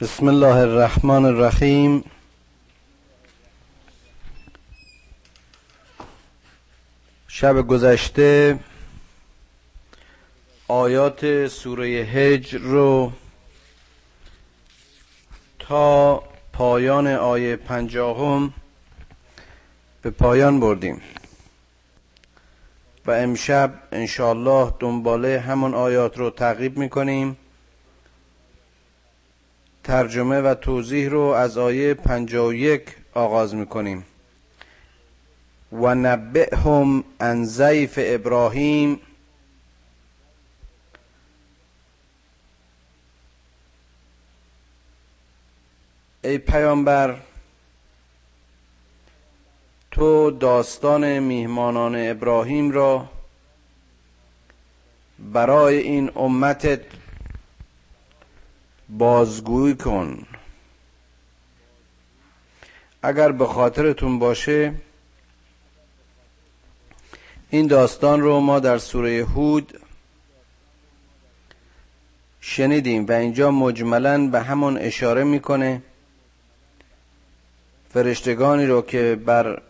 بسم الله الرحمن الرحیم. شب گذشته آیات سوره هجر رو تا پایان آیه پنجاهم به پایان بردیم. و امشب انشاءالله دنباله همون آیات رو تعقیب می‌کنیم. ترجمه و توضیح رو از آیه 51 آغاز می‌کنیم. و نبئهم عن ضیف ابراهیم ای پیامبر تو داستان میهمانان ابراهیم را برای این امتت بازگویی کن. اگر به خاطرتون باشه این داستان رو ما در سوره هود شنیدیم و اینجا مجملا به همون اشاره می‌کنه فرشتگانی رو که بر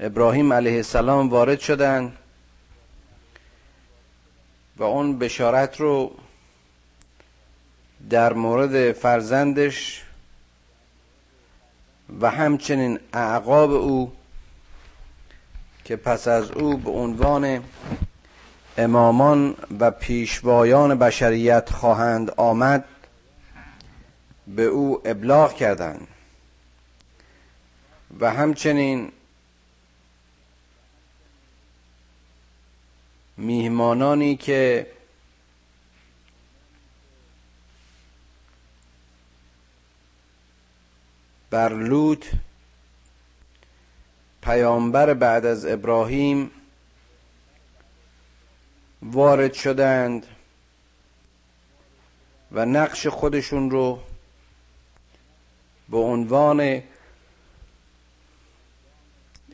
ابراهیم علیه السلام وارد شدند و اون بشارت رو در مورد فرزندش و همچنین اعقاب او که پس از او به عنوان امامان و پیشوایان بشریت خواهند آمد به او ابلاغ کردند. و همچنین میهمانانی که بر لوط پیامبر بعد از ابراهیم وارد شدند و نقش خودشون رو به عنوان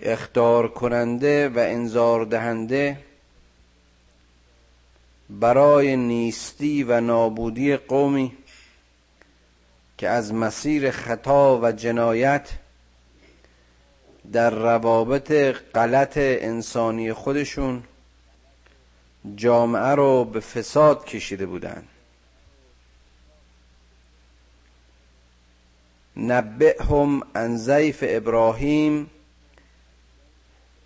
اختار کننده و انذار دهنده برای نیستی و نابودی قومی که از مسیر خطا و جنایت در روابط غلط انسانی خودشون جامعه رو به فساد کشیده بودند نبئهم عن ضیف ابراهیم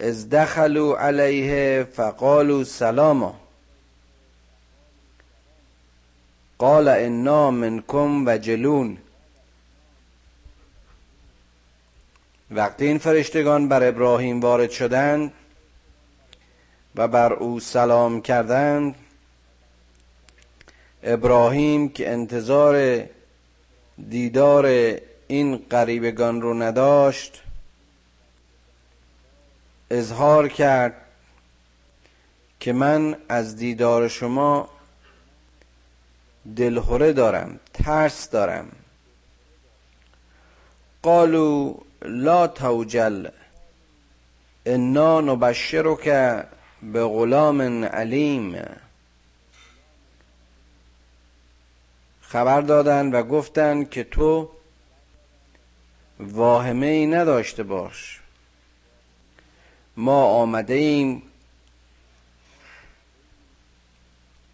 از دخلوا علیه فقالوا سلاما. قال انا منکم وجلون وقتی این فرشتگان بر ابراهیم وارد شدند و بر او سلام کردند ابراهیم که انتظار دیدار این قریبگان رو نداشت اظهار کرد که من از دیدار شما دلخوره دارم ترس دارم. قالو لا توجل. انا نبشرک به غلام علیم. خبر دادن و گفتند که تو واهمه ای نداشته باش. ما آمده ایم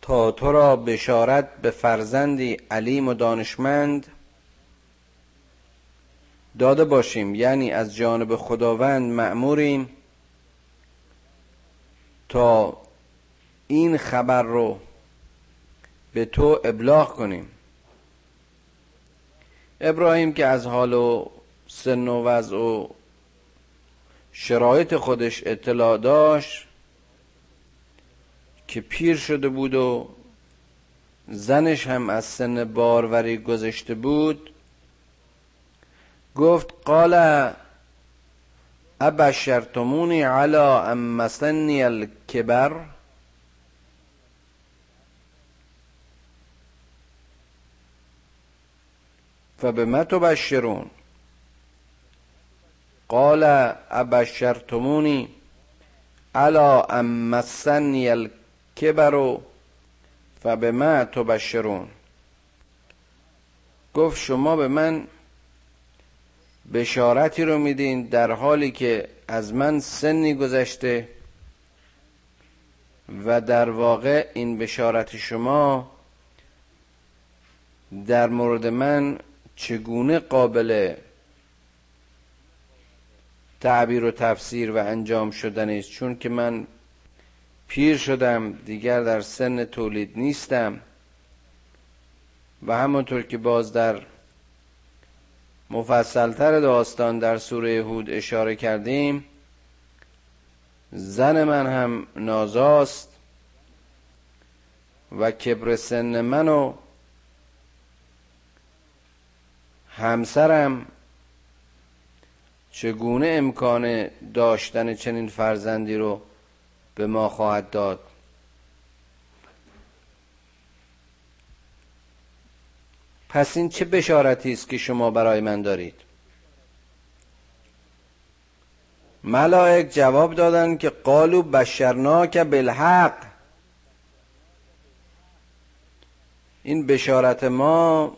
تا تو را بشارت به فرزندی علیم و دانشمند داده باشیم. یعنی از جانب خداوند مأموریم تا این خبر رو به تو ابلاغ کنیم. ابراهیم که از حال و سن و وضع و شرایط خودش اطلاع داشت که پیر شده بود و زنش هم از سن باروری گذشته بود گفت قال ابشرتمونی علی ام مسنی الکبر؟ فبما تبشرون؟ قال ابشرتمونی علی ام مسنی الکبر؟ فبما تبشرون؟ گفت شما به من بشارتی رو میدین در حالی که از من سنی گذشته و در واقع این بشارت شما در مورد من چگونه قابل تعبیر و تفسیر و انجام شدن است؟ چون که من پیر شدم دیگر در سن تولید نیستم و همونطور که باز در مفصلتر داستان در سوره هود اشاره کردیم. زن من هم نازاست و کبر سن من و همسرم چگونه امکان داشتن چنین فرزندی رو به ما خواهد داد؟ پس این چه بشارتی است که شما برای من دارید؟ ملائک جواب دادند که قالو بشرناک بالحق. این بشارت ما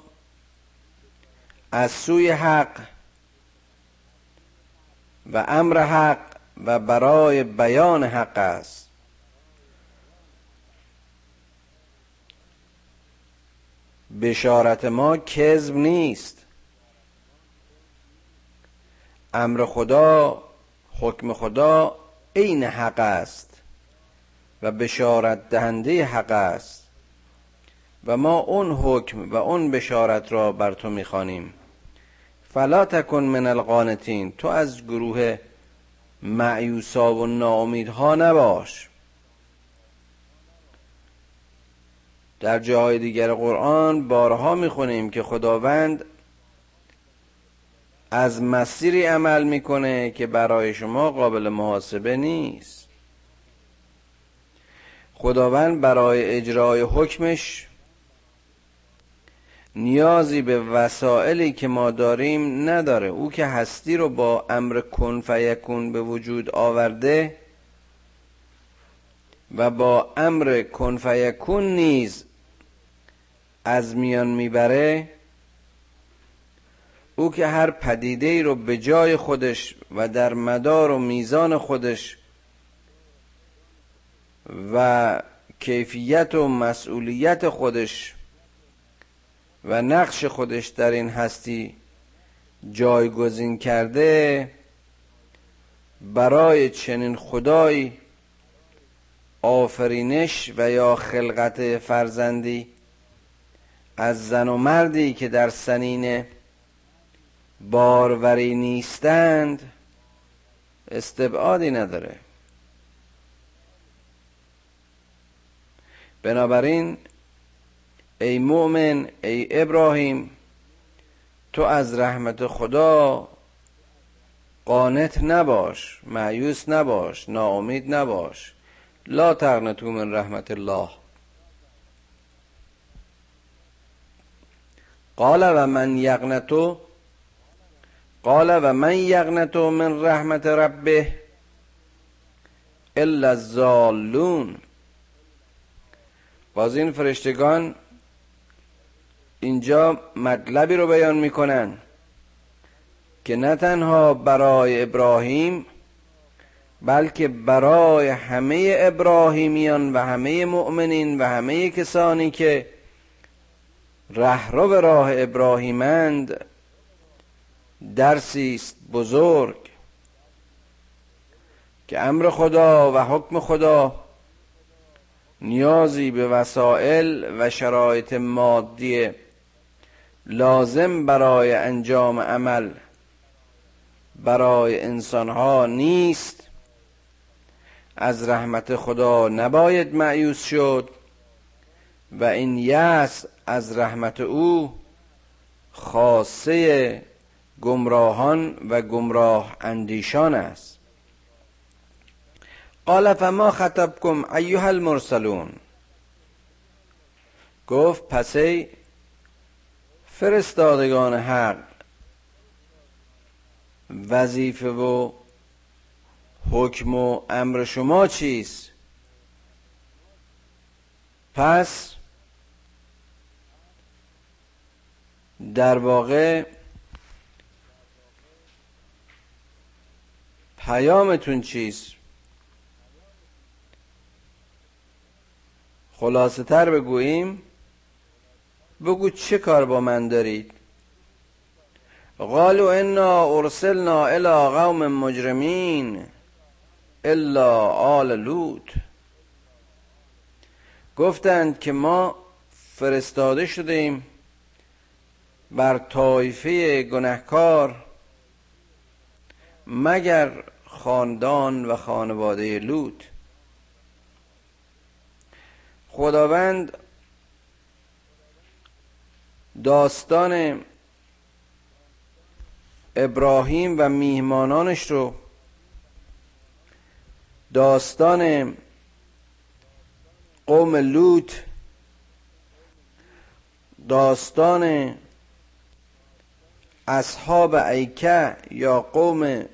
از سوی حق و امر حق و برای بیان حق است. بشارت ما کذب نیست. امر خدا حکم خدا عین حق است و بشارت دهنده حق است و ما اون حکم و اون بشارت را بر تو می‌خوانیم. فلا تکن من القانتین تو از گروه معیوسا و ناامیدها نباش. در جاهای دیگر قرآن بارها می‌خونیم که خداوند از مسیری عمل می‌کنه که برای شما قابل محاسبه نیست. خداوند برای اجرای حکمش نیازی به وسائلی که ما داریم نداره. او که هستی رو با امر کن فیکون به وجود آورده و با امر کن فیکون نیز از میان می‌بره او که هر پدیده ای رو به جای خودش و در مدار و میزان خودش و کیفیت و مسئولیت خودش و نقش خودش در این هستی جایگزین کرده برای چنین خدای آفرینش و یا خلقت فرزندی از زن و مردی که در سنین باروری نیستند استبعادی نداره. بنابراین ای مؤمن ای ابراهیم تو از رحمت خدا قانت نباش معیوس نباش ناامید نباش. لا تقنطو من رحمت الله. قال و من یقنتو قال و من یقنتو من رحمت ربه الا الظالون باز این فرشتگان اینجا مطلبی رو بیان می‌کنن که نه تنها برای ابراهیم بلکه برای همه ابراهیمیان و همه مؤمنین و همه کسانی که رهرو راه ابراهیمند درسی است بزرگ که امر خدا و حکم خدا نیازی به وسایل و شرایط مادی لازم برای انجام عمل برای انسانها نیست. از رحمت خدا نباید معیوس شد. و این یأس از رحمت او خاصه گمراهان و گمراه اندیشان است. قال فما خطبكم ایها المرسلون؟ گفت پسی فرستادگان حق وظیفه و حکم و امر شما چیست؟ پس در واقع پیامتون چیست؟ خلاصه تر بگوییم. بگو چه کار با من دارید؟ قالوا انا ارسلنا الى قوم مجرمین الا آل لوط. گفتند که ما فرستاده شدیم بر طایفه گنهکار مگر خاندان و خانواده لوط. خداوند داستان ابراهیم و میهمانانش رو داستان قوم لوط داستان اصحاب ایکه یا قوم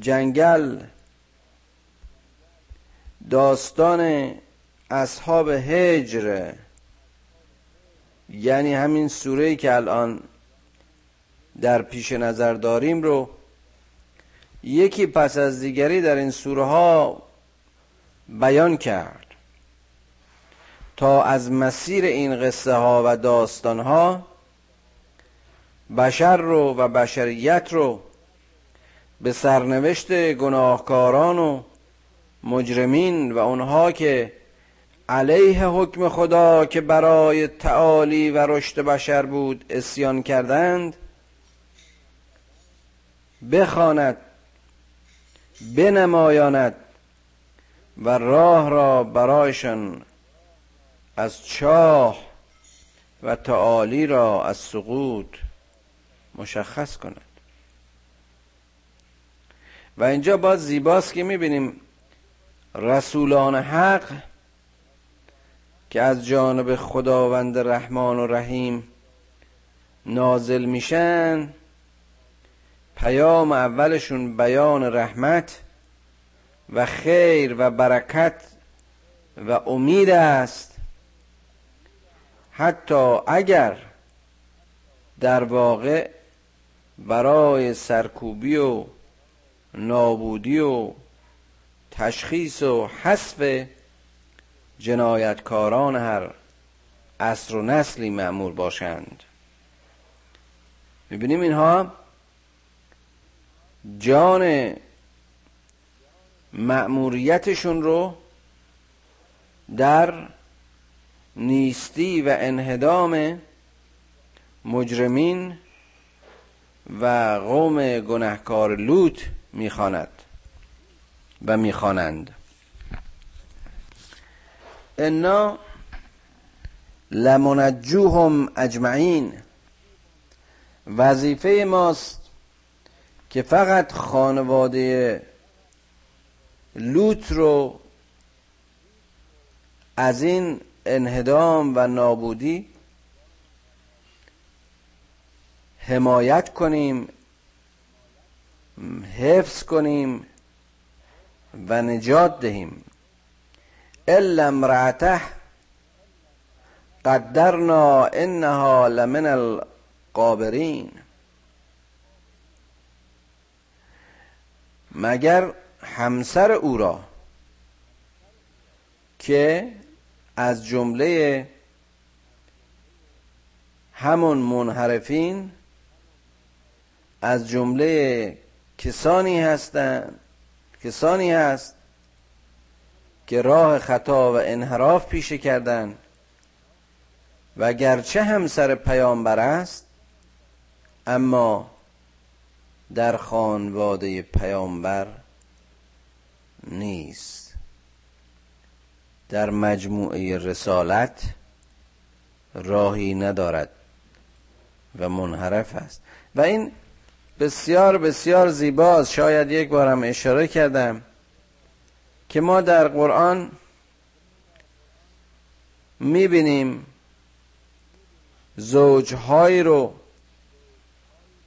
جنگل داستان اصحاب هجر. یعنی همین سوره که الان در پیش نظر داریم رو. یکی پس از دیگری در این سوره ها بیان کرد تا از مسیر این قصه ها و داستان ها بشر رو و بشریت رو به سرنوشت گناهکاران و مجرمین و اونها که علیه حکم خدا که برای تعالی و رشد بشر بود اسیان کردند بخواند بنمایاند و راه را برایشان از چاه و تعالی را از سقوط مشخص کند. و اینجا باز زیباست که می‌بینیم رسولان حق که از جانب خداوند رحمان و رحیم نازل میشن پیام اولشون بیان رحمت و خیر و برکت و امید است. حتی اگر در واقع برای سرکوبی و نابودی و تشخیص و حذف جنایتکاران هر عصر و نسلی معمول باشند. می‌بینیم اینها جان مأموریتشون رو در نیستی و انهدام مجرمین و قوم گنهکار لوط می‌خواند و می‌خوانند. انا لمنجوهم اجمعین. وظیفه ماست که فقط خانواده لوط رو از این انهدام و نابودی حمایت کنیم حفظ کنیم و نجات دهیم. الا امرأته قدرنا انها لمن القابرین. مگر همسر او را که از جمله همون منحرفین از جمله کسانی هستند کسانی هست که راه خطا و انحراف پیشه کردن و گرچه همسر پیامبر است اما در خانواده پیامبر نیست. در مجموعه رسالت راهی ندارد و منحرف است. و این بسیار بسیار زیباست. شاید یک بارم اشاره کردم که ما در قرآن می‌بینیم زوجهایی رو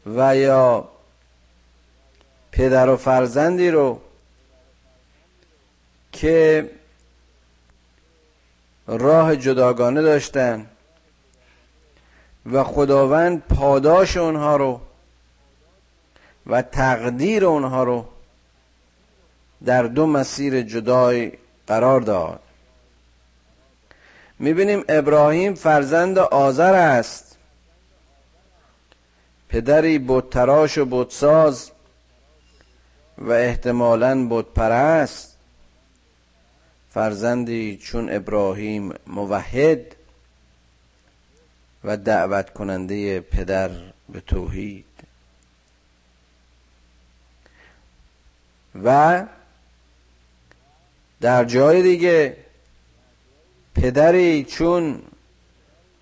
و یا پدر و فرزندی رو که راه جداگانه داشتن و خداوند پاداش اونها رو و تقدیر اونها رو در دو مسیر جدای قرار داد. می‌بینیم ابراهیم فرزند آذر است. پدری بتراش و بتساز و احتمالا بتپرست. فرزندی چون ابراهیم موحد و دعوت کننده پدر به توحید. و در جای دیگه پدری چون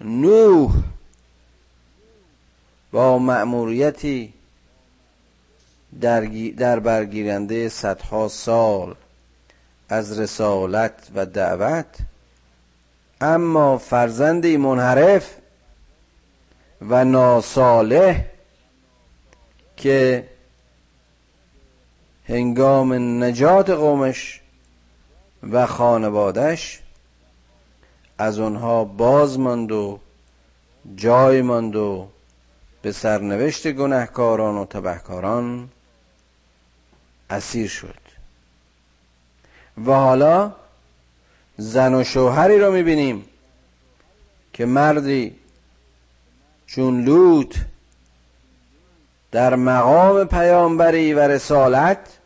نوح با مأموریتی در, برگیرنده صدها سال از رسالت و دعوت اما فرزندی منحرف و ناصالح که هنگام نجات قومش و خانوادش از اونها باز ماند و جای ماند و به سرنوشت گناهکاران و تبهکاران اسیر شد. و حالا زن و شوهری رو می‌بینیم که مردی چون لوط در مقام پیامبری و رسالت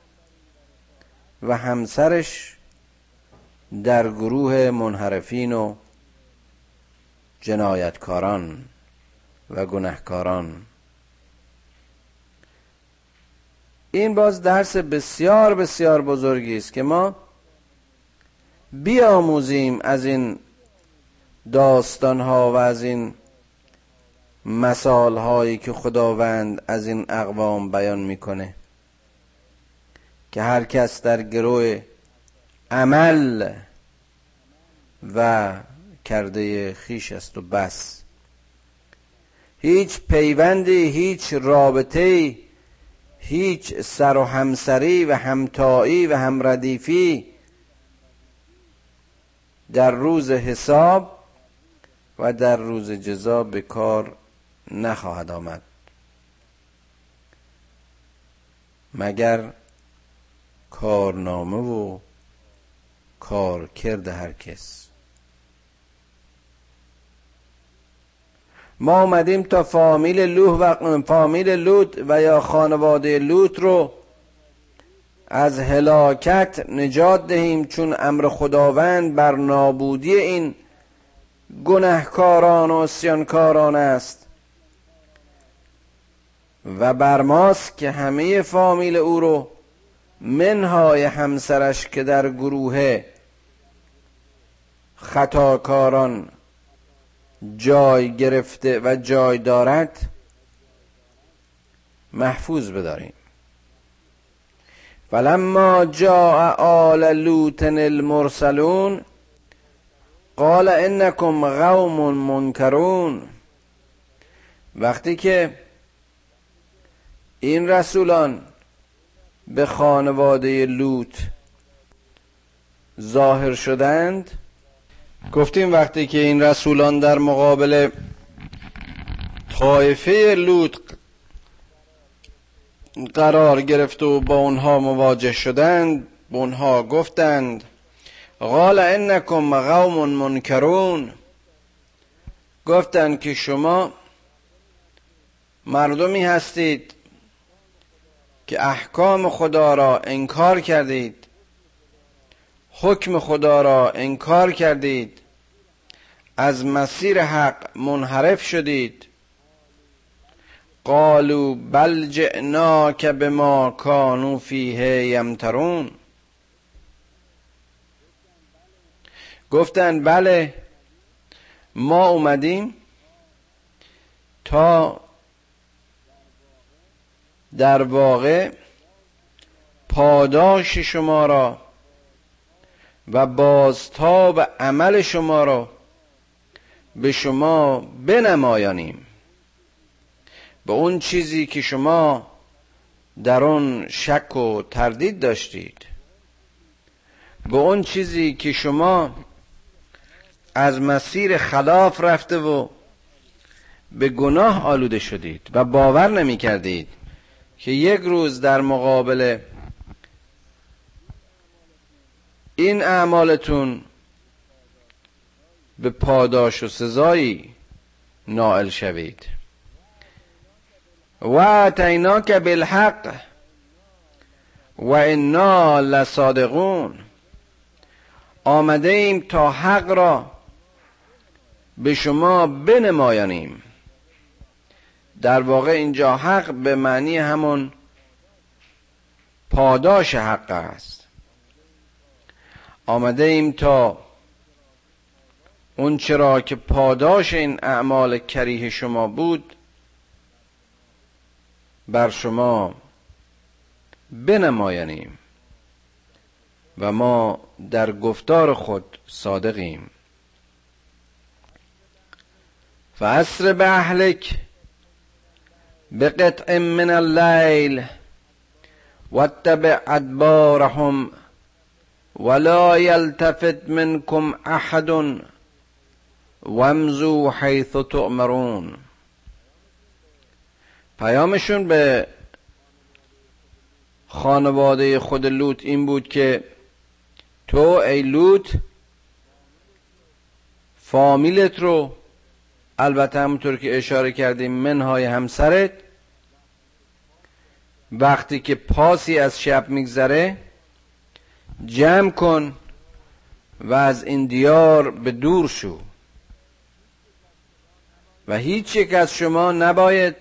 و همسرش در گروه منحرفین و جنایتکاران و گناهکاران این باز درس بسیار بسیار بزرگی است که ما بیاموزیم از این داستان ها و از این مثال هایی که خداوند از این اقوام بیان می‌کنه. که هر کس در گروه عمل و کرده خیش است و بس. هیچ پیوندی هیچ رابطه هیچ سر و همسری و همتایی و همردیفی در روز حساب و در روز جزا به کار نخواهد آمد. مگر کارنامه و کار کرده هر کس. ما آمدیم تا فامیل لوح و فامیل لوط و یا خانواده لوط رو از هلاکت نجات دهیم چون امر خداوند بر نابودی این گنهکاران و سیانکاران است. و بر ماست که همه فامیل او رو منهای همسرش که در گروه خطاکاران جای گرفته و جای دارد محفوظ بداریم. فلما جاء آل لوط المرسلون قال انکم قوم منکرون. وقتی که این رسولان به خانواده لوط ظاهر شدند؟ گفتیم وقتی که این رسولان در مقابل طایفه لوط قرار گرفت و با اونها مواجه شدند به اونها گفتند قال انکم قوم منکرون. گفتند که شما مردمی هستید که احکام خدا را انکار کردید. حکم خدا را انکار کردید. از مسیر حق منحرف شدید. قالوا بل جئناک بما کانوا فیه یمترون. گفتن بله ما اومدیم تا در واقع پاداش شما را و بازتاب عمل شما را به شما بنمایانیم. به اون چیزی که شما در اون شک و تردید داشتید. به اون چیزی که شما از مسیر خلاف رفته و به گناه آلوده شدید و باور نمی کردید. که یک روز در مقابل این اعمالتون به پاداش و سزایی نائل شوید. و اتیناک بالحق و انا لصادقون. آمده ایم تا حق را به شما بنمایانیم. در واقع اینجا حق به معنی همون پاداش حق است. آمده ایم تا اون چرا که پاداش این اعمال کریه شما بود بر شما بنمایانیم و ما در گفتار خود صادقیم. فاسر به اهلک بقطع من اللیل واتبع ادبارهم ولا يلتفت منكم احد وامزو حيث تؤمرون. پیامشون به خانواده خود لوط این بود که تو ای لوط فامیلت رو البته همونطور که اشاره کردیم منهای همسرت وقتی که پاسی از شب میگذره جمع کن و از این دیار به دور شو. و هیچ یک از شما نباید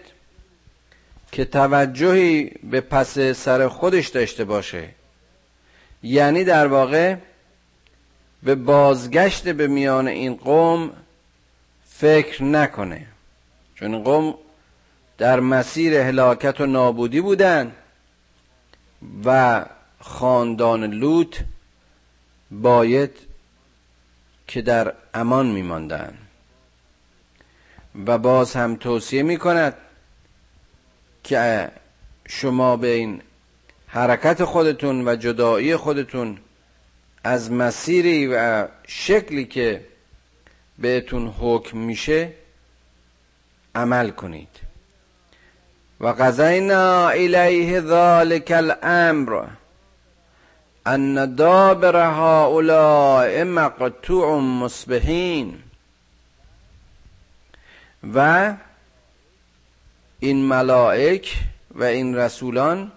که توجهی به پس سر خودش داشته باشه. یعنی در واقع به بازگشت به میان این قوم فکر نکنه. چون قوم در مسیر هلاکت و نابودی بودن و خاندان لوط باید که در امان میماندن. و باز هم توصیه می کند که شما به این حرکت خودتون و جدایی خودتون از مسیری و شکلی که بهتون حکم میشه عمل کنید. و قضینا الیه ذالک الامر ان دابر هؤلاء مقطوع مصبحین. و این ملائک و این رسولان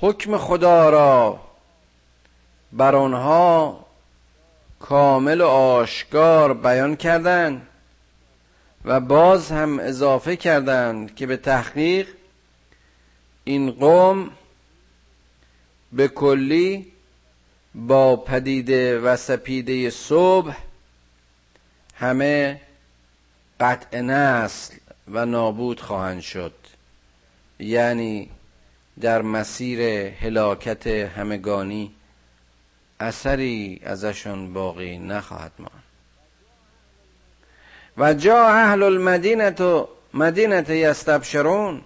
حکم خدا را بر آنها کامل و آشکار بیان کردند و باز هم اضافه کردند که به تحقیق این قوم به کلی با پدیده و سپیده صبح همه قطع نسل و نابود خواهند شد. یعنی در مسیر هلاکت همگانی. اثری ازشون باقی نخواهد ماند. و جا اهل المدینه و مدینه یستبشرون.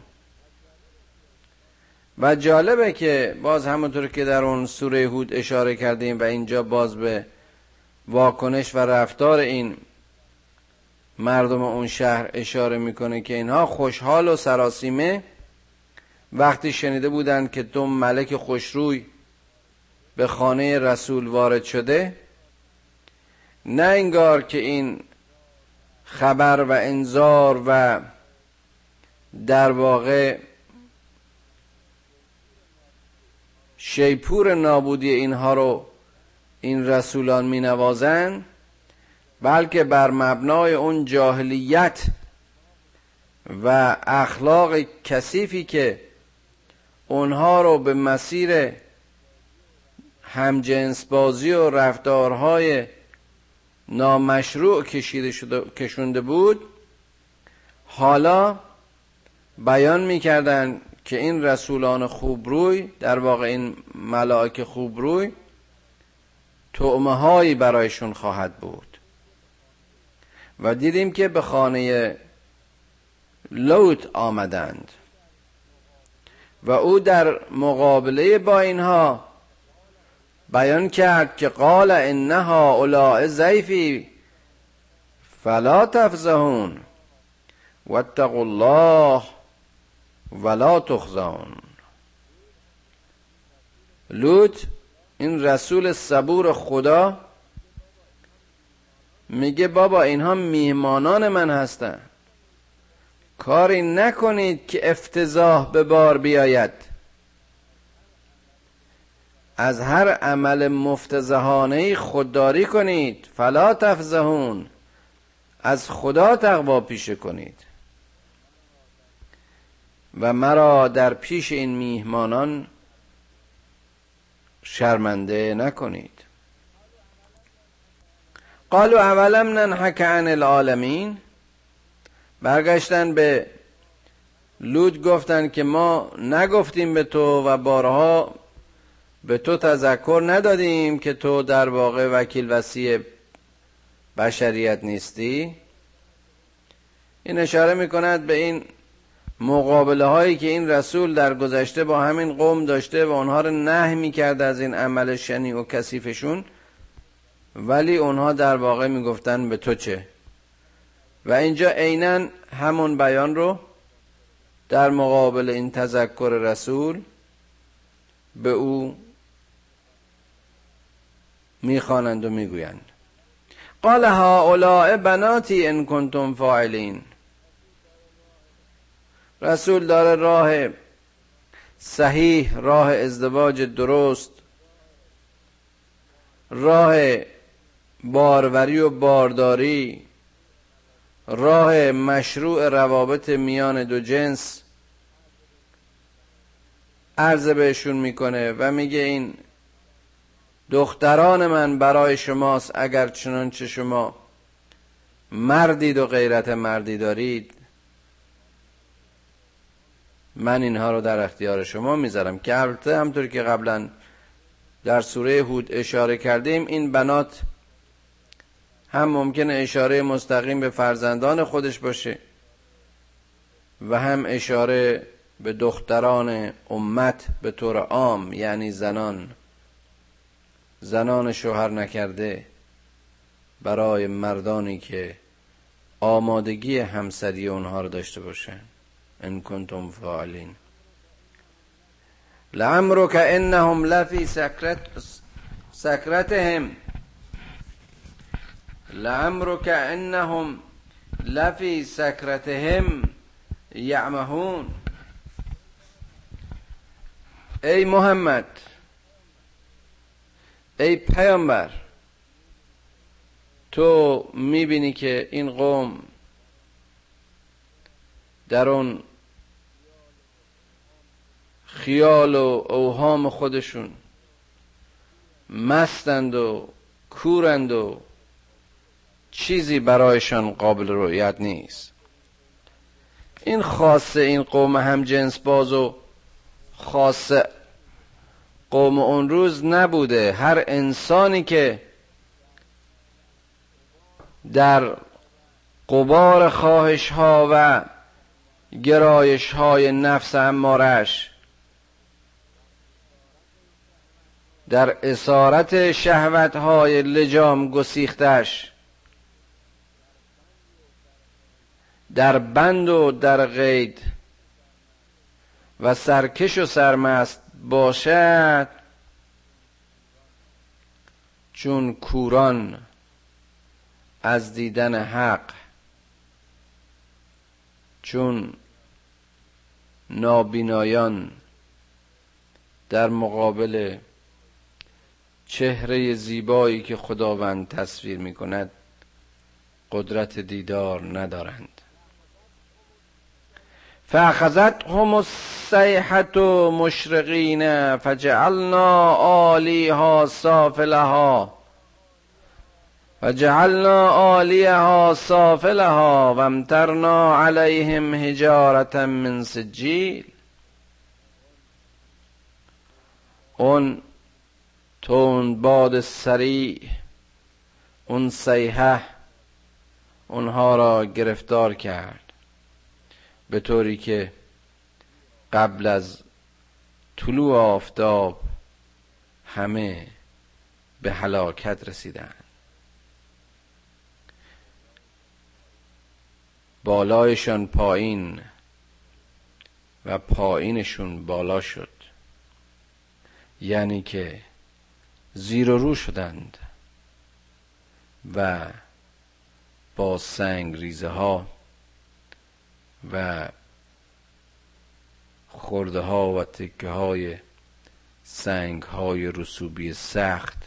و جالبه که باز همونطور که در اون سوره هود اشاره کردیم و اینجا باز به واکنش و رفتار این مردم اون شهر اشاره می‌کنه که اینها خوشحال و سراسیمه. وقتی شنیده بودند که دو ملک خوشروی به خانه رسول وارد شده نه انگار که این خبر و انذار و در واقع شیپور نابودی اینها رو این رسولان می نوازن بلکه بر مبنای اون جاهلیت و اخلاق کثیفی که اونها رو به مسیر همجنس بازی و رفتارهای نامشروع کشیده شده کشونده بود. حالا بیان می‌کردن که این رسولان خوبروی در واقع این ملائک خوبروی تعمه هایی برایشون خواهد بود. و دیدیم که به خانه لوط آمدند. و او در مقابله با اینها بیان کرد که قال انها اولاء زیفی فلا تفزهون واتقوا الله ولا تخزان لوط این رسول صبور خدا میگه بابا اینها میهمانان من هستن. کاری نکنید که افتضاح به بار بیاید. از هر عمل مفتزهانه خودداری کنید فلا تفزهون. از خدا تقوا پیشه کنید. و مرا در پیش این میهمانان شرمنده نکنید. قالوا اولم ننحک عن العالمین؟ برگشتن به لود گفتن که ما نگفتیم به تو و بارها به تو تذکر ندادیم که تو در واقع وکیل وسیع بشریت نیستی. این اشاره می کند به این مقابله هایی که این رسول در گذشته با همین قوم داشته و اونها رو نه می کرد از این عمل شنی و کثیفشون ولی اونها در واقع می گفتن به تو چه؟ و اینجا عینا همون بیان رو در مقابل این تذکر رسول به او می‌خوانند و می‌گویند. قال هؤلاء بناتی ان کنتم فاعلین. رسول داره راه صحیح راه ازدواج درست راه باروری و بارداری راه مشروع روابط میان دو جنس عرض بهشون می‌کنه و میگه این دختران من برای شماست اگر چنانچه شما مردید و غیرت مردی دارید من اینها رو در اختیار شما می‌ذارم. که البته همطور که قبلا در سوره هود اشاره کردیم این بنات هم ممکنه اشاره مستقیم به فرزندان خودش باشه و هم اشاره به دختران امت به طور عام یعنی زنان. زنان شوهر نکرده برای مردانی که آمادگی همسری اونها رو داشته باشن. ان کنتم فاعلین. لعمرک انهم لفی سکرت سکرتهم. لعمرک انهم لفی سکرتهم یعمهون. ای محمد ای پیامبر تو می‌بینی که این قوم در اون خیال و اوهام خودشون مستند و کورند و چیزی برایشان قابل رویت نیست. این خاصه این قوم هم جنس باز و خاصه قوم اون روز نبوده. هر انسانی که در قبار خواهش ها و گرایش های نفس امارش در اسارت شهوت های لجام گسیختش در بند و در قید و سرکش و سرمست باشد چون کوران از دیدن حق چون نابینایان در مقابل چهره زیبایی که خداوند تصویر می کند قدرت دیدار ندارند. فاخذتهم الصيحة مشرقین فجعلنا عالیها سافلها فجعلنا عالیها سافلها وامترنا عليهم حجارة من سجیل اون تون باد سریع اون سیحه اونها را گرفتار کرد. به طوری که قبل از طلوع آفتاب همه به هلاکت رسیدند بالایشان پایین و پایینشون بالا شد. یعنی که زیر و رو شدند و با سنگ ریزه ها و خورده ها و تکه های سنگ های رسوبی سخت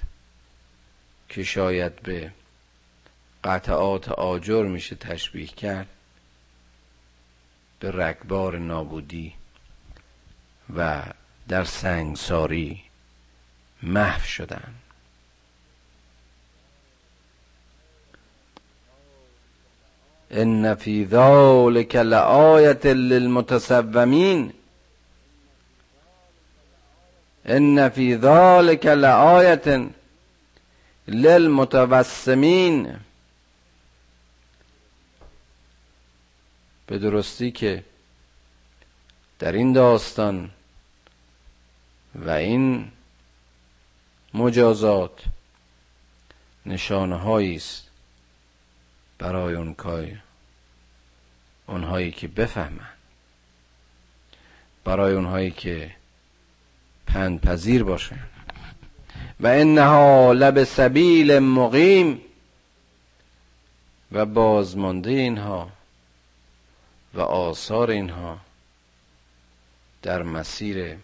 که شاید به قطعات آجر میشه تشبیه کرد به رگبار نابودی و در سنگساری محو شدن. ان فی ذلک لآیت للمتسومین ان فی ذلک لآیت للمتوسمین به درستی که در این داستان و این مجازات نشانه است برای اون کای اونهایی که بفهمن. برای اونهایی که پند پذیر باشن. و انها لب سبیل مقیم و بازمانده اینها و آثار اینها در مسیر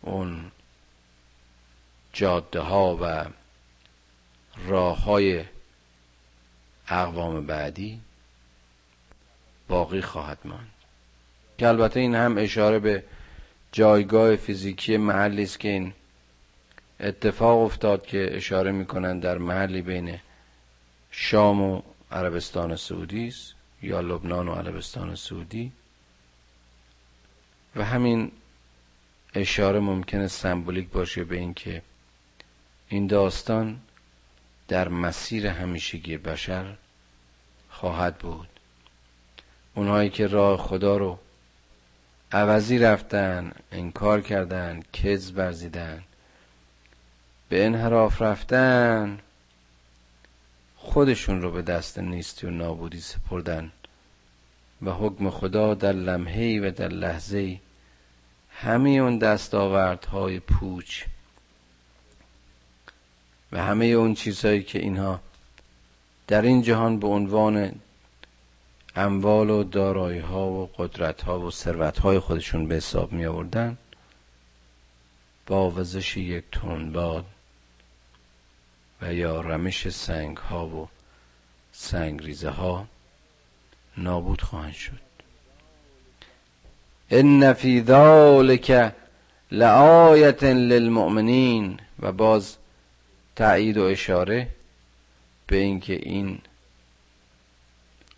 اون جاده ها و راه های اقوام بعدی باقی خواهد ماند. که البته این هم اشاره به جایگاه فیزیکی محلی است که این اتفاق افتاد که اشاره می‌کنن در محلی بین شام و عربستان سعودی است یا لبنان و عربستان سعودی. و همین اشاره ممکنه سمبولیک باشه به اینکه این داستان در مسیر همیشگی بشر خواهد بود. اونهایی که راه خدا رو عوضی رفتن انکار کردن کز برزیدن به انحراف رفتن خودشون رو به دست نیستی و نابودی سپردن و حکم خدا در لمحه و در لحظه همه اون دستاوردهای پوچ و همه اون چیزهایی که اینها در این جهان به عنوان اموال و دارایی ها و قدرت ها و ثروت های خودشون به حساب می آوردن با وزش یک تون باد و یا رمش سنگ ها و سنگ ریزه ها نابود خواهند شد. ان فی ذلک لآیت للمؤمنین و باز تأیید و اشاره به اینکه این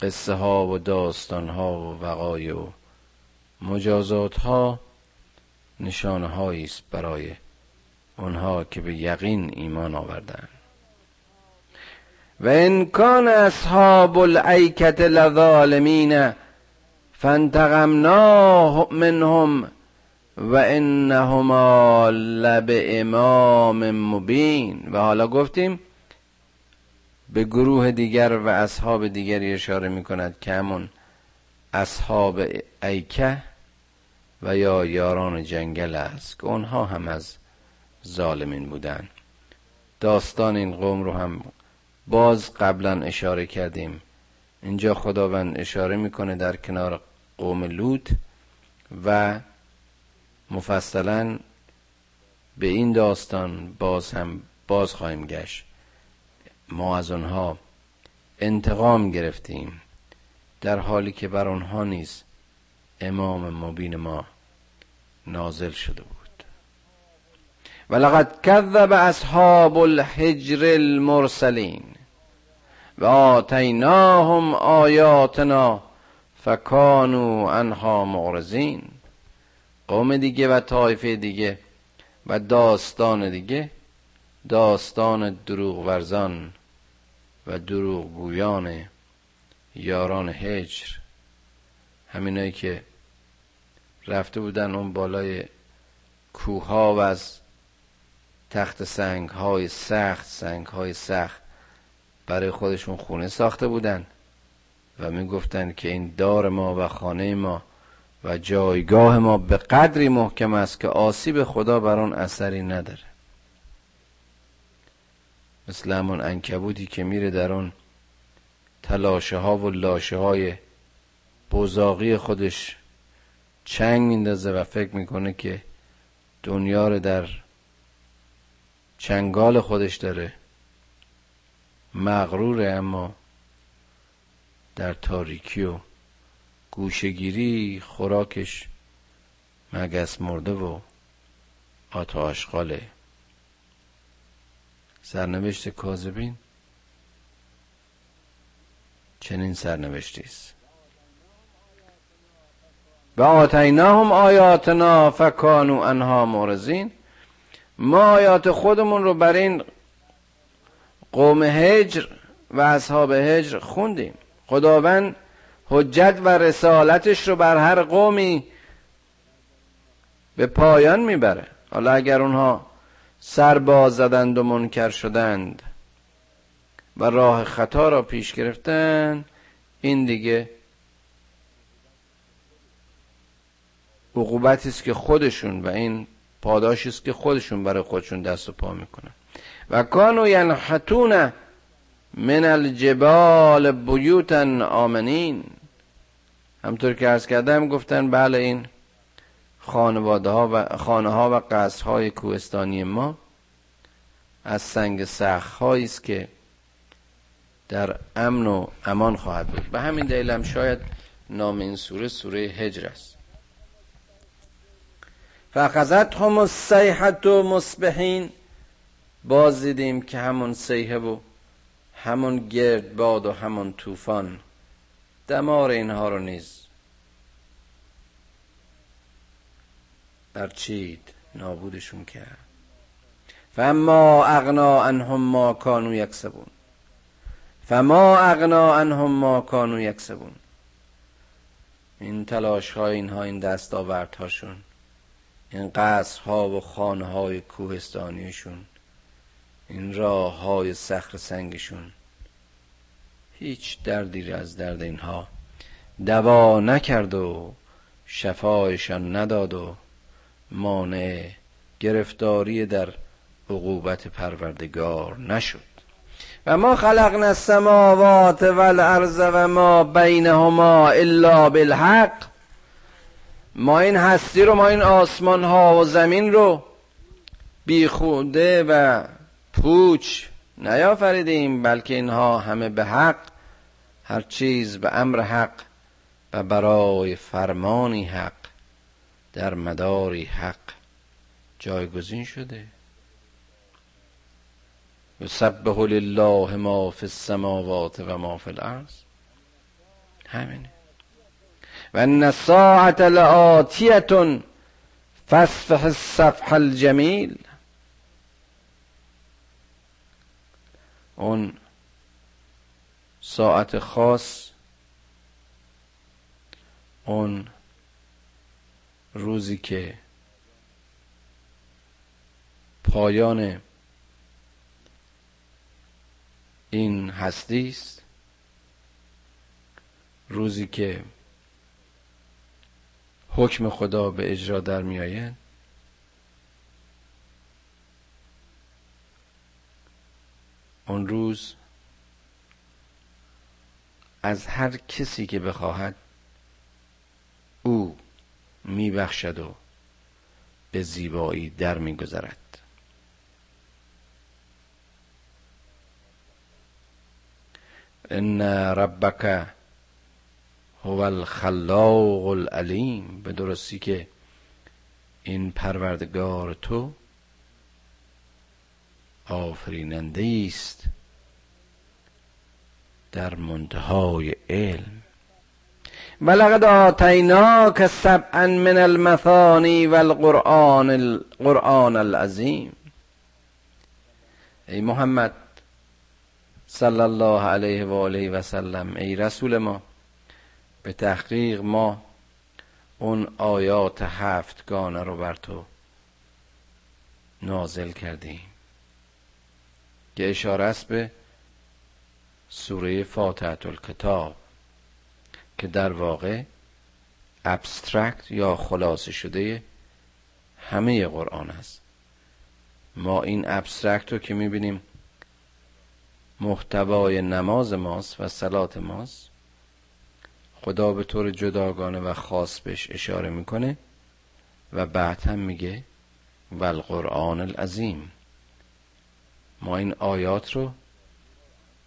قصه ها و داستان ها و وقایع و مجازات ها نشانه است برای اونها که به یقین ایمان آوردن. و ان کان اصحاب الایکت لظالمین فانتقمنا منهم و انهما لب امام مبین. و حالا گفتیم به گروه دیگر و اصحاب دیگری اشاره می کند که همون اصحاب ایکه و یا یاران جنگل است که اونها هم از ظالمین بودن. داستان این قوم رو هم باز قبلا اشاره کردیم. اینجا خداوند اشاره می‌کنه در کنار قوم لوط و مفصلا به این داستان باز هم باز خواهیم گشت. ما از آنها انتقام گرفتیم در حالی که بر آنها نیز امام مبین ما نازل شده بود. ولقد کذب اصحاب الحجر المرسلین و آتیناهم آیاتنا فکانو انها معرضین قوم دیگه و طایفه دیگه و داستان دیگه داستان دروغ ورزان و دروغ گویان یاران هجر. همینایی که رفته بودن اون بالای کوها و از تخت سنگ های سخت سنگ های سخت برای خودشون خونه ساخته بودن و می‌گفتن که این دار ما و خانه ما و جایگاه ما به قدری محکم است که آسیب خدا بر آن اثری نداره. مثل همون انکبوتی که میره در اون تلاشه ها و لاشه های بزاقی خودش چنگ میندازه و فکر می‌کنه که دنیا رو در چنگال خودش داره. مغروره اما در تاریکی و گوشگیری خوراکش مگس مرده و آتا آشغاله سرنوشت کاذبین چنین سرنوشتی است. و آتیناهم آیاتنا فکانو انها مورزین. ما آیات خودمون رو بر این قوم هجر و اصحاب هجر خوندیم. خداوند حجت و رسالتش رو بر هر قومی به پایان می‌بره. حالا اگر اونها سر باز زدند و منکر شدند و راه خطا را پیش گرفتن. این دیگه عقوبتی است که خودشون و این پاداشی است که خودشون برای خودشون دست و پا می‌کنن. و کانو ینحتون من الجبال بیوتا آمنین. همطور که ارز کردم گفتن بله این خانواده ها و خانه ها و قصر های کوهستانی ما از سنگ سخت است که در امن و امان خواهد بود. به همین دلیل هم شاید نام این سوره سوره هجر است. فقضت هم السیحت و مصبحین. باز دیدیم که همون سیحه و همون گرد باد و همون طوفان. دمار اینها رو نیز برچید نابودشون کرد. فما اغنا انهم ما کانو یکسبون فما اغنا انهم ما کانو یکسبون این تلاش های اینها این دستاورد هاشون این قصر ها و خانه های کوهستانیشون این راه های سخر سنگشون هیچ دردی از درد اینها دوا نکرد و شفایشان نداد و مانع گرفتاری در عقوبت پروردگار نشد. و ما خلقنا السماوات والارض و ما بینهما الا بالحق. ما این هستی رو ما این آسمان ها و زمین رو بیخوده و پوچ نیافریدیم بلکه اینها همه به حق هر چیز به امر حق و برای فرمانی حق. در مداری حق جایگزین شده. یسبح لله ما فی السماوات و ما فی الارض. همینه. و ان ساعت لآتیه فاصفح الصفح الجمیل. اون ساعت خاص اون روزی که پایان این هستی است روزی که حکم خدا به اجرا در میآید اون روز از هر کسی که بخواهد او میبخشد و به زیبایی در میگذرد. ان ربک هو الخلاق العلیم به درستی که این پروردگار تو آفریننده است در منتهای علم. ولقد آتیناک سبعا من المثانی والقرآن القرآن العظیم. ای محمد صلی الله علیه و آله و سلم ای رسول ما به تحقیق ما اون آیات هفتگانه رو بر تو نازل کردیم که اشاره است به سوره فاتحه الکتاب. که در واقع ابسترکت یا خلاصه شده همه قرآن است. ما این ابسترکت رو که می‌بینیم محتوای نماز ماست و سلات ماست. خدا به طور جداگانه و خاص بهش اشاره می‌کنه و بعد هم میگه و القرآن العظیم. ما این آیات رو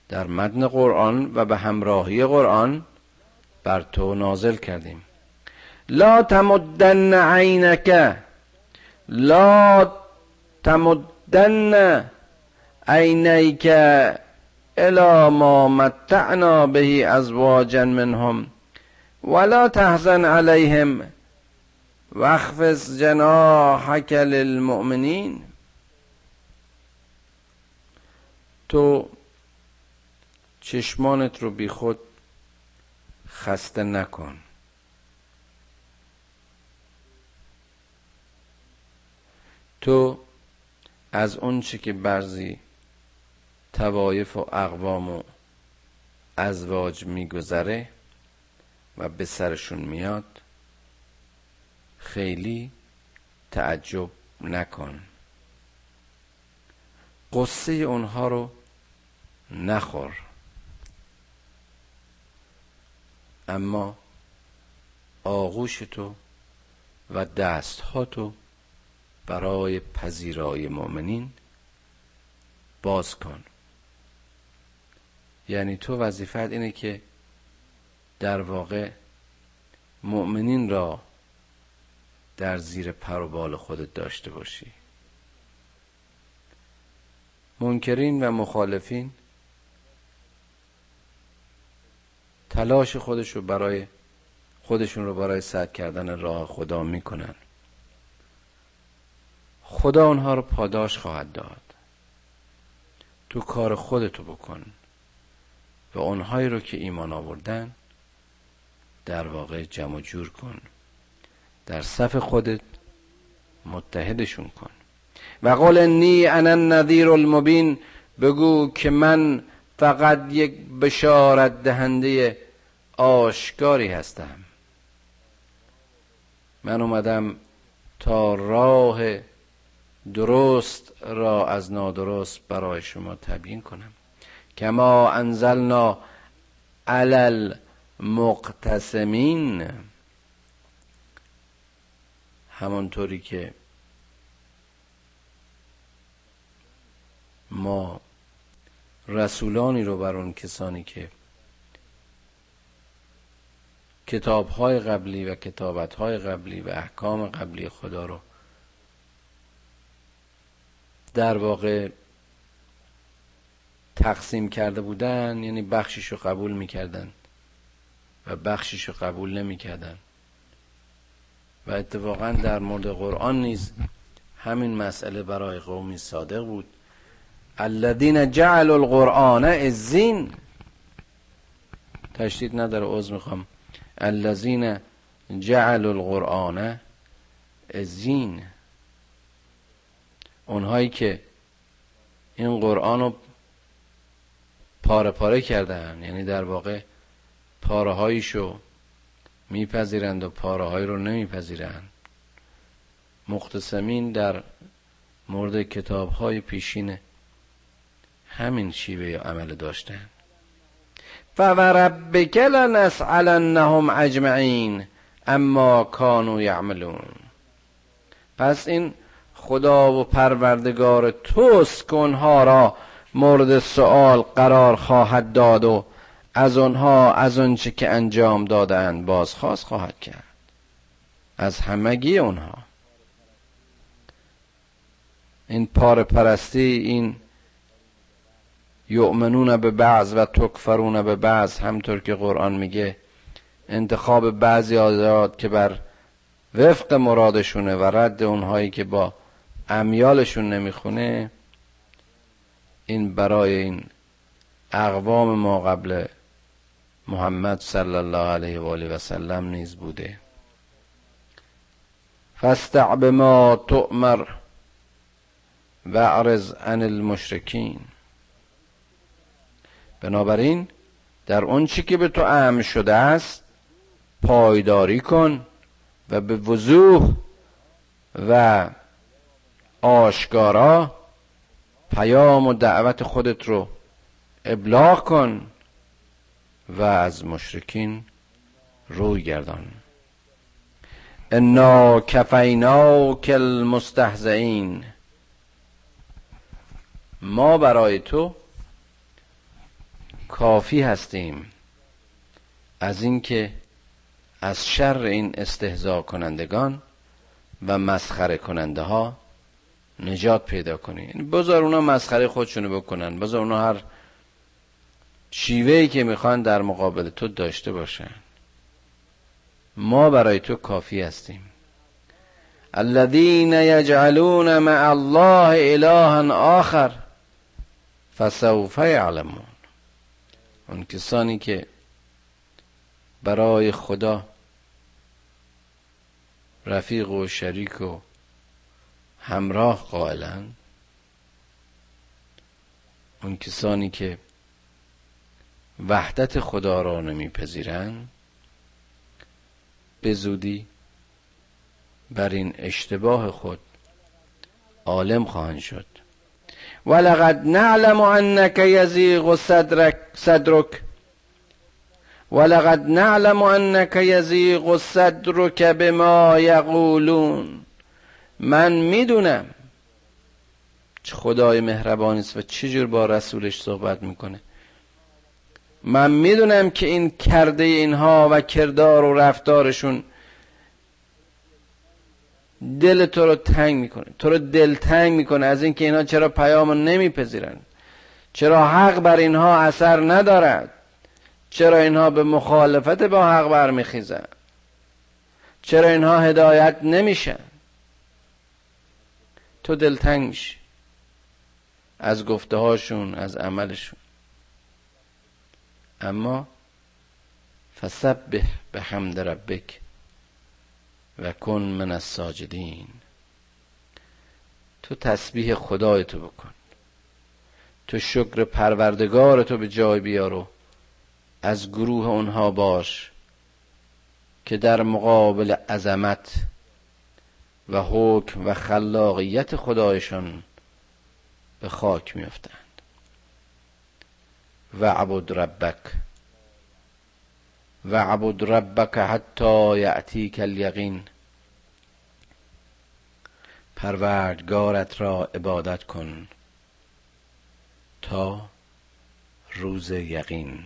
در متن قرآن و به همراهی قرآن بر تو نازل کردیم. لا تمدن عینک. لا تمدن عینیک الى ما متعنا به ازواجا منهم ولا تحزن عليهم واخفض جناحك للمؤمنین. تو چشمانت رو بی خود خسته نکن. تو از اون چی که برزی توایف و اقوام و ازواج میگذره و به سرشون میاد خیلی تعجب نکن. قصه اونها رو نخور. اما آغوش تو و دست ها تو برای پذیرای مؤمنین باز کن. یعنی تو وظیفت اینه که در واقع مؤمنین را در زیر پر و بال خودت داشته باشی. منکرین و مخالفین تلاش خودش رو برای خودشون رو برای سد کردن راه خدا می‌کنن. خدا اونها رو پاداش خواهد داد. تو کار خودتو بکن و اونهایی رو که ایمان آوردن در واقع جمع جور کن. در صف خودت متحدشون کن. و قول نی انا النذیر المبین بگو که من فقط یک بشارت دهنده آشکاری هستم. من اومدم تا راه درست را از نادرست برای شما تبیین کنم. کما انزلنا علل مقتسمین همانطوری که ما رسولانی رو بر اون کسانی که کتاب های قبلی و کتابت های قبلی و احکام قبلی خدا رو در واقع تقسیم کرده بودن یعنی بخشش رو قبول می‌کردن و بخشش رو قبول نمی‌کردن. و اتفاقا در مورد قرآن نیز همین مسئله برای قومی صادق بود. الذین جعل القرآن ازین تشدید نداره عوض می‌خوام. الذین جعل القرآن ازین اونهایی که این قرآن رو پاره پاره کردن یعنی در واقع پاره هایشو میپذیرند و پاره های رو نمیپذیرند. مختصمین در مورد کتاب های پیشین همین شیوه عمل داشتن. فوربک لنسألنهم اجمعین اما کانوا یعملون. پس این خدا و پروردگار توست که اونها را مورد سوال قرار خواهد داد و از آنها از آنچه که انجام دادند بازخواست خواهد کرد. از همگی اونها. این پار پرستی این یؤمنون به بعض و تکفرون به بعض همطور که قرآن میگه. انتخاب بعضی آزاد که بر وفق مرادشونه و رد اونهایی که با امیالشون نمی‌خونه این برای این اقوام ما قبل محمد صلی الله علیه و آله و سلم نیز بوده. فاستع بما تؤمر و عن المشرکین. بنابراین در اون چی که به تو امر شده است پایداری کن و به وضوح و آشکارا پیام و دعوت خودت رو ابلاغ کن و از مشرکین روی گردان. انا کل مستهزئین ما برای تو کافی هستیم از اینکه از شر این استهزا کنندگان و مسخره کننده ها نجات پیدا کنی یعنی بذار اونا مسخره خودشونو بکنن. بذار اونا هر شیوهی که می‌خوان در مقابل تو داشته باشن. ما برای تو کافی هستیم. الذين یجعلون مع الله الها آخر فسوف یعلمون. اون کسانی که برای خدا رفیق و شریک و همراه قائلند اون کسانی که وحدت خدا را نمیپذیرند به زودی بر این اشتباه خود عالم خواهند شد. ولقد نعلم انك يزيغ صدرك صدرك. ولقد نعلم انك يزيغ صدرك بما يقولون. من می‌دونم. چه خدای مهربانی است و چجور با رسولش صحبت می‌کنه. من می‌دونم که این کرده اینها و کردار و رفتارشون دل تو رو تنگ می‌کنه. تو رو دلتنگ می‌کنه از اینکه اینها چرا پیام نمیپذیرن. چرا حق بر اینها اثر ندارد. چرا اینها به مخالفت با حق برمیخیزن. چرا اینها هدایت نمیشن. تو دلتنگ میشی. از گفته هاشون از عملشون. اما فسبح به حمد ربک. و کن من از ساجدین. تو تسبیح خدای تو بکن. تو شکر پروردگار تو به جای بیارو از گروه اونها باش که در مقابل عظمت و حکم و خلاقیت خدایشان به خاک میافتند. و عبد ربک. و عبد ربک حتی یعتیک الیقین. پروردگارت را عبادت کن تا روز یقین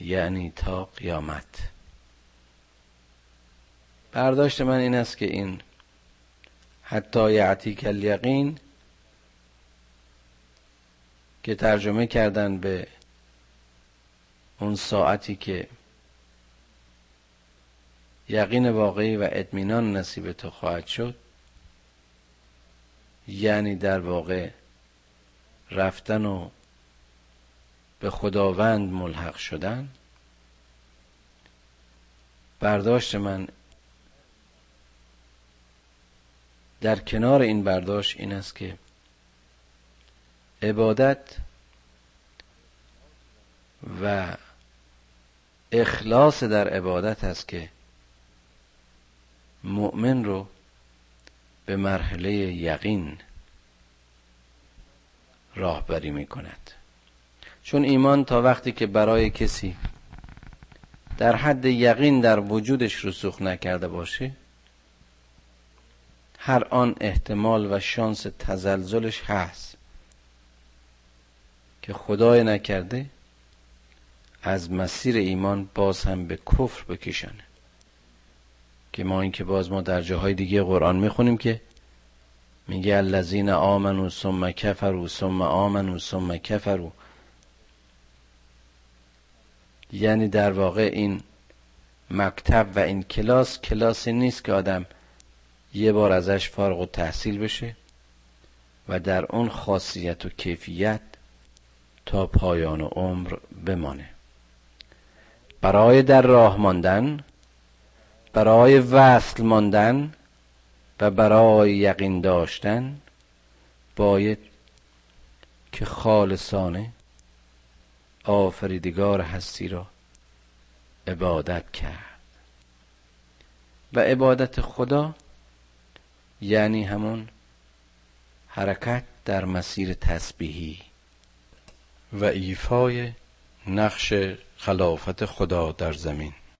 یعنی تا قیامت. برداشت من این است که این حتی یعتیک الیقین که ترجمه کردن به اون ساعتی که یقین واقعی و اطمینان نصیب تو خواهد شد یعنی در واقع رفتن و به خداوند ملحق شدن برداشت من در کنار این برداشت این است که عبادت و اخلاص در عبادت است که مؤمن رو به مرحله یقین راهبری می کند چون ایمان تا وقتی که برای کسی در حد یقین در وجودش رسوخ نکرده باشه هر آن احتمال و شانس تزلزلش هست که خدای نکرده از مسیر ایمان باز هم به کفر بکشنه که ما اینکه باز ما در جاهای دیگه قرآن می‌خونیم که میگه الذین آمنو ثم کفروا ثم آمنو ثم کفروا. یعنی در واقع این مکتب و این کلاس کلاسی نیست که آدم یه بار ازش فارغ و تحصیل بشه و در اون خاصیت و کیفیت تا پایان عمر بمانه. برای در راه ماندن برای وصل ماندن و برای یقین داشتن باید که خالصانه آفریدگار هستی را عبادت کرد. و عبادت خدا یعنی همون حرکت در مسیر تسبیحی. و ایفای نقش خلافت خدا در زمین.